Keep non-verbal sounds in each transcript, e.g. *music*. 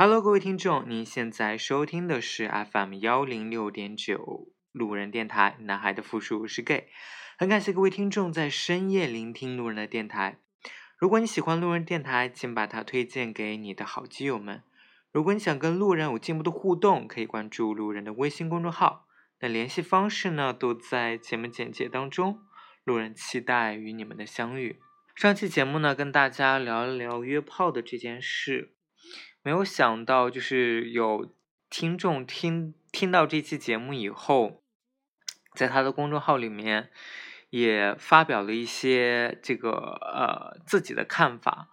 Hello，各位听众，您现在收听的是 FM 幺零六点九路人电台。男孩的复数是 gay，很感谢各位听众在深夜聆听路人的电台。如果你喜欢路人电台，请把它推荐给你的好基友们。如果你想跟路人有进一步的互动，可以关注路人的微信公众号。那联系方式呢，都在节目简介当中。路人期待与你们的相遇。上期节目呢，跟大家聊一聊约炮的这件事。没有想到，就是有听众听听到这期节目以后，在他的公众号里面也发表了一些这个呃自己的看法。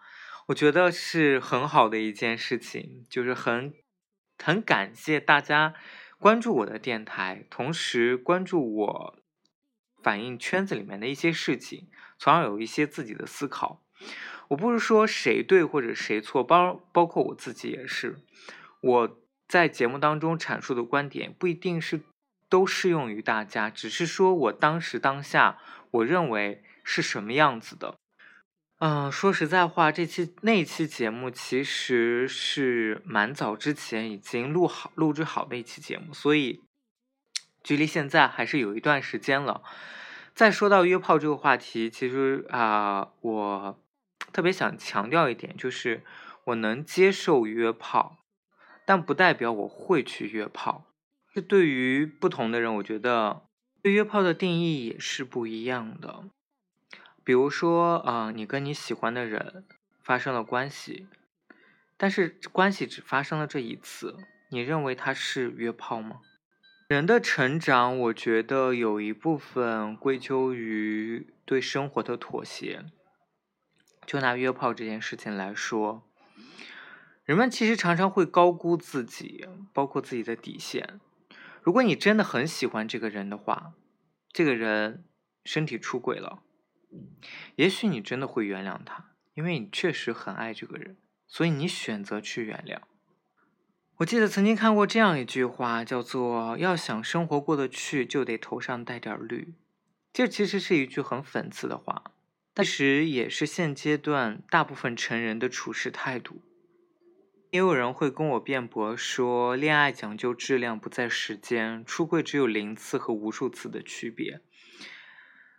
我觉得是很好的一件事情，就是很很感谢大家关注我的电台，同时关注我反映圈子里面的一些事情，从而有一些自己的思考。我不是说谁对或者谁错，包包括我自己也是。我在节目当中阐述的观点不一定是都适用于大家，只是说我当时当下我认为是什么样子的。嗯，说实在话，这期那期节目其实是蛮早之前已经录好、录制好的一期节目，所以距离现在还是有一段时间了。再说到约炮这个话题，其实啊，我特别想强调一点，就是我能接受约炮，但不代表我会去约炮。这对于不同的人，我觉得对约炮的定义也是不一样的。比如说，啊，你跟你喜欢的人发生了关系，但是关系只发生了这一次，你认为他是约炮吗？人的成长，我觉得有一部分归咎于对生活的妥协。就拿约炮这件事情来说，人们其实常常会高估自己，包括自己的底线。如果你真的很喜欢这个人的话，这个人身体出轨了。也许你真的会原谅他，因为你确实很爱这个人，所以你选择去原谅。我记得曾经看过这样一句话，叫做“要想生活过得去，就得头上带点绿”。这其实是一句很讽刺的话，但是也是现阶段大部分成人的处事态度。也有人会跟我辩驳说，恋爱讲究质量，不在时间，出柜只有零次和无数次的区别。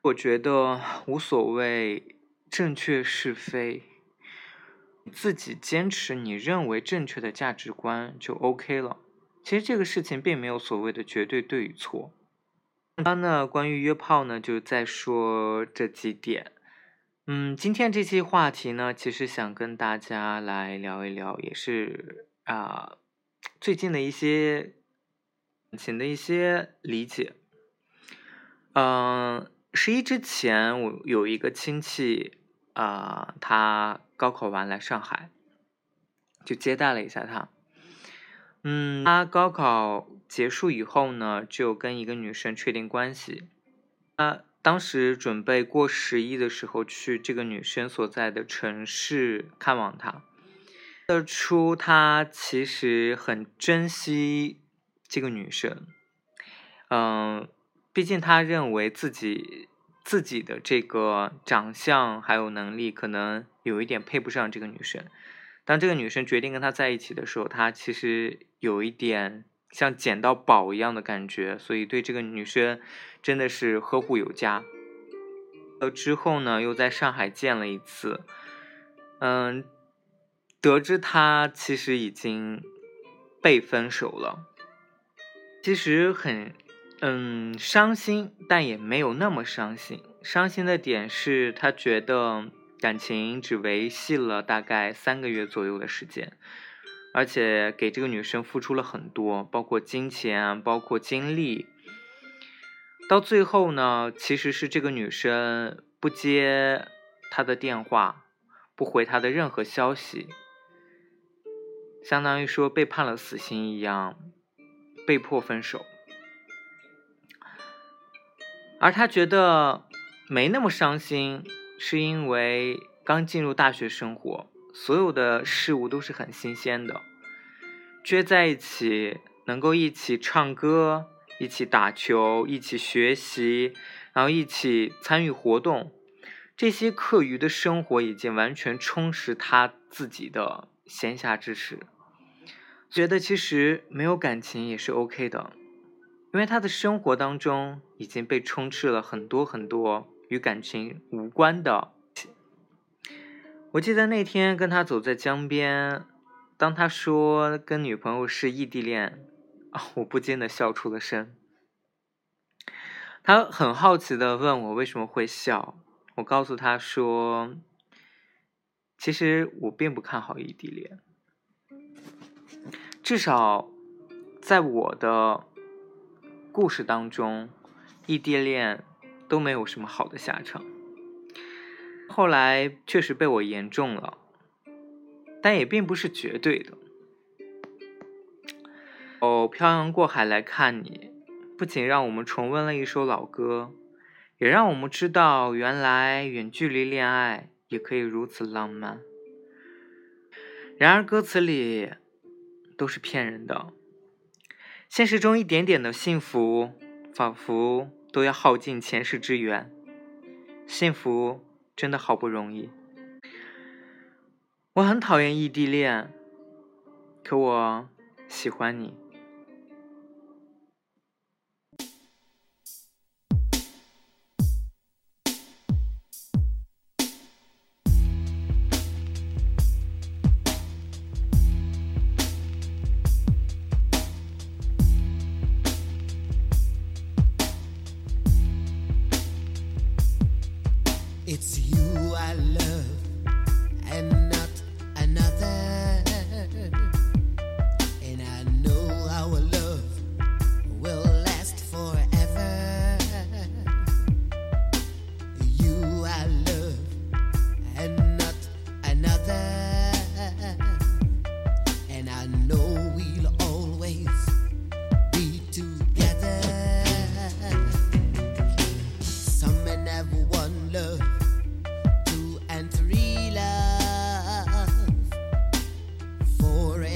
我觉得无所谓正确是非，自己坚持你认为正确的价值观就 OK 了。其实这个事情并没有所谓的绝对对与错。那，关于约炮呢，就在说这几点。嗯，今天这期话题呢，其实想跟大家来聊一聊，也是啊，最近的一些感情的一些理解。嗯。十一之前，我有一个亲戚，啊，他高考完来上海，就接待了一下他。嗯，他高考结束以后呢，就跟一个女生确定关系。他当时准备过十一的时候去这个女生所在的城市看望她，得出他其实很珍惜这个女生。嗯。毕竟他认为自己自己的这个长相还有能力，可能有一点配不上这个女生。当这个女生决定跟他在一起的时候，他其实有一点像捡到宝一样的感觉，所以对这个女生真的是呵护有加。呃，之后呢，又在上海见了一次，嗯，得知他其实已经被分手了，其实很。嗯，伤心，但也没有那么伤心。伤心的点是他觉得感情只维系了大概三个月左右的时间，而且给这个女生付出了很多，包括金钱，包括精力。到最后呢，其实是这个女生不接他的电话，不回他的任何消息，相当于说被判了死刑一样，被迫分手。而他觉得没那么伤心，是因为刚进入大学生活，所有的事物都是很新鲜的。聚在一起，能够一起唱歌，一起打球，一起学习，然后一起参与活动，这些课余的生活已经完全充实他自己的闲暇之时。觉得其实没有感情也是 OK 的，因为他的生活当中已经被充斥了很多很多与感情无关的。我记得那天跟他走在江边，当他说跟女朋友是异地恋，啊，我不禁的笑出了声。他很好奇的问我为什么会笑，我告诉他说，其实我并不看好异地恋。至少，在我的故事当中，异地恋都没有什么好的下场。后来确实被我言中了，但也并不是绝对的。哦，漂洋过海来看你，不仅让我们重温了一首老歌，也让我们知道原来远距离恋爱也可以如此浪漫。然而歌词里。都是骗人的，现实中一点点的幸福，仿佛都要耗尽前世之缘。幸福真的好不容易，我很讨厌异地恋，可我喜欢你。It's you I love.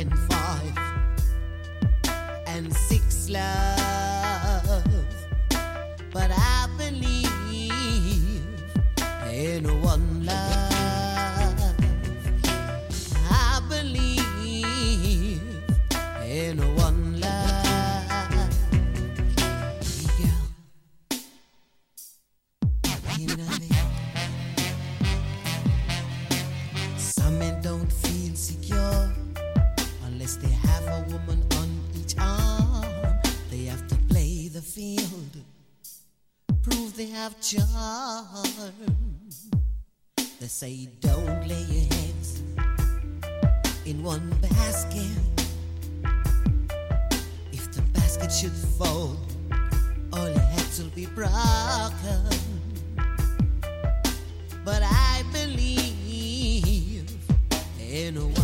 and fun. They say don't lay your eggs in one basket. If the basket should fall, all your heads will be broken. But I believe in one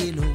tranquilo.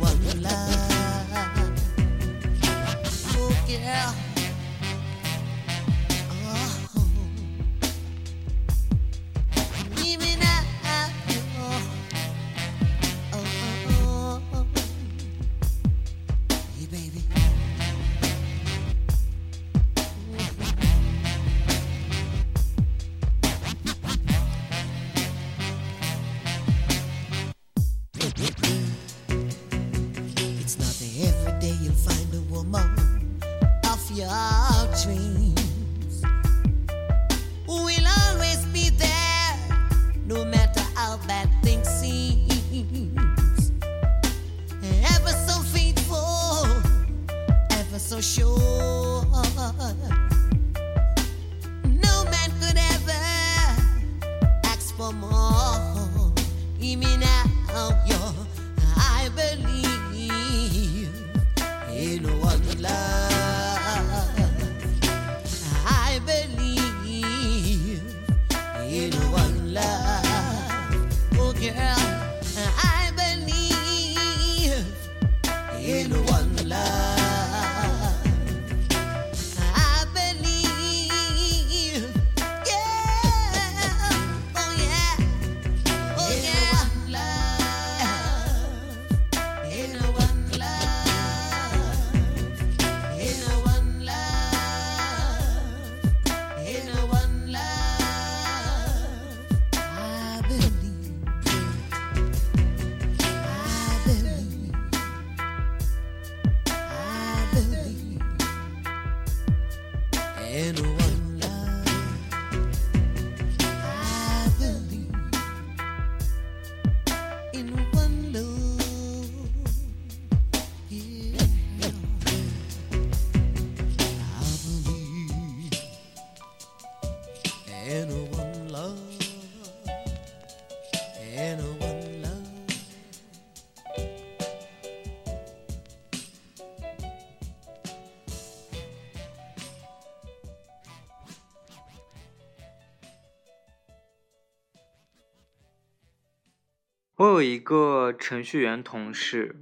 有一个程序员同事，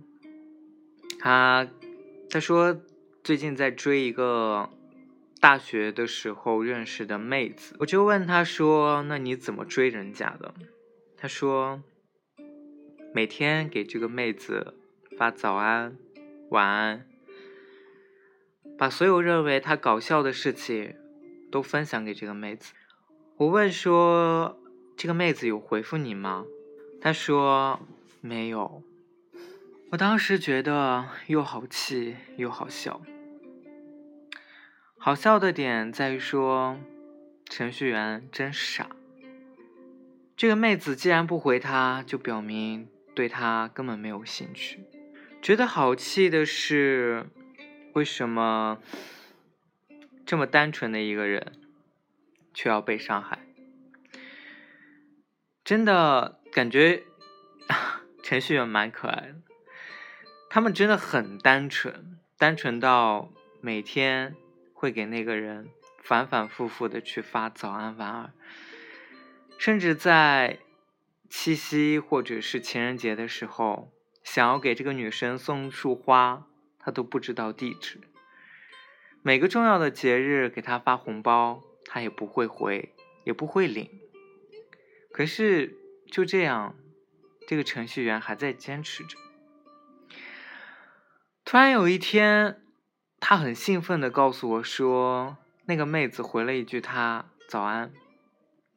他他说最近在追一个大学的时候认识的妹子，我就问他说：“那你怎么追人家的？”他说：“每天给这个妹子发早安、晚安，把所有认为她搞笑的事情都分享给这个妹子。”我问说：“这个妹子有回复你吗？”他说没有。我当时觉得又好气又好笑。好笑的点在于说，程序员真傻。这个妹子既然不回他，就表明对他根本没有兴趣。觉得好气的是，为什么这么单纯的一个人，却要被伤害？真的感觉 *laughs* 程序员蛮可爱的，他们真的很单纯，单纯到每天会给那个人反反复复的去发早安晚安，甚至在七夕或者是情人节的时候，想要给这个女生送束花，他都不知道地址。每个重要的节日给她发红包，她也不会回，也不会领。可是就这样，这个程序员还在坚持着。突然有一天，他很兴奋的告诉我说，那个妹子回了一句他早安，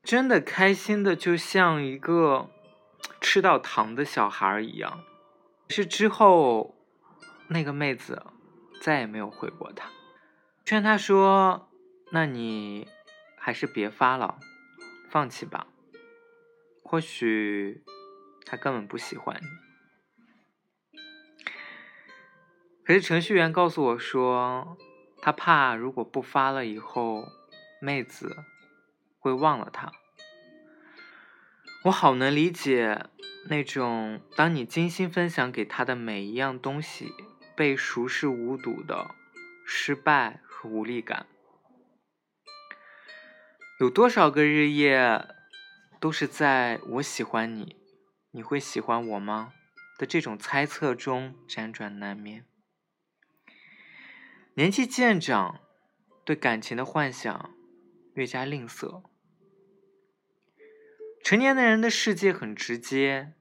真的开心的就像一个吃到糖的小孩一样。是之后，那个妹子再也没有回过他，劝他说：“那你还是别发了，放弃吧。”或许他根本不喜欢你。可是程序员告诉我说，他怕如果不发了以后，妹子会忘了他。我好能理解那种当你精心分享给他的每一样东西被熟视无睹的失败和无力感。有多少个日夜？都是在我喜欢你，你会喜欢我吗的这种猜测中辗转难眠。年纪渐长，对感情的幻想越加吝啬。成年的人的世界很直接，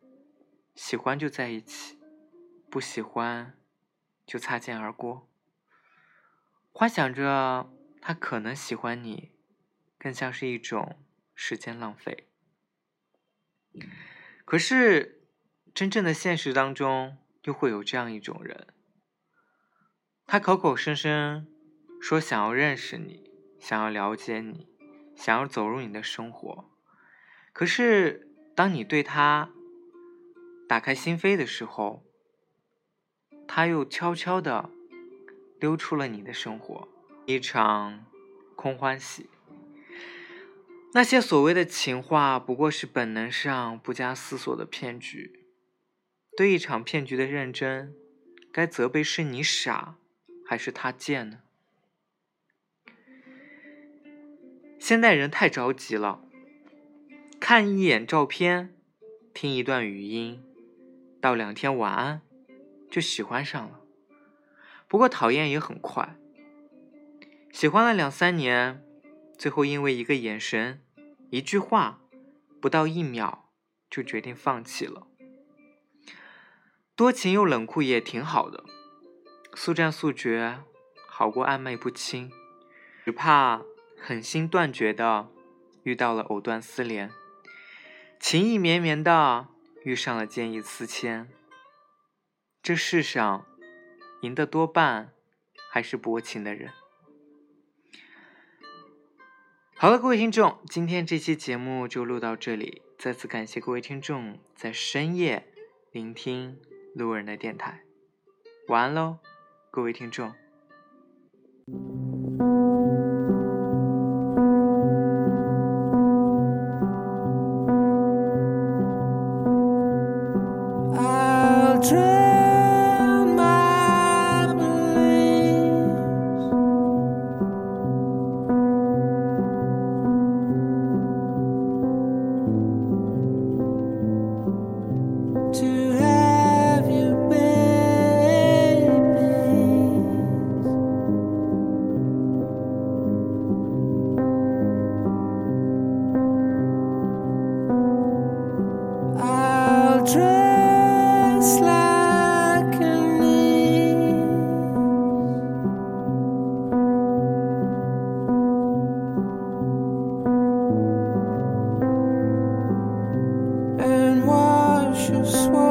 喜欢就在一起，不喜欢就擦肩而过。幻想着他可能喜欢你，更像是一种时间浪费。可是，真正的现实当中，又会有这样一种人，他口口声声说想要认识你，想要了解你，想要走入你的生活。可是，当你对他打开心扉的时候，他又悄悄的溜出了你的生活，一场空欢喜。那些所谓的情话，不过是本能上不加思索的骗局。对一场骗局的认真，该责备是你傻，还是他贱呢？现代人太着急了，看一眼照片，听一段语音，道两天晚安，就喜欢上了。不过讨厌也很快，喜欢了两三年，最后因为一个眼神。一句话，不到一秒就决定放弃了。多情又冷酷也挺好的，速战速决好过暧昧不清。只怕狠心断绝的遇到了藕断丝连，情意绵绵的遇上了见异思迁。这世上赢的多半还是薄情的人。好了，各位听众，今天这期节目就录到这里。再次感谢各位听众在深夜聆听路人的电台。晚安喽，各位听众。I'll drown precious one.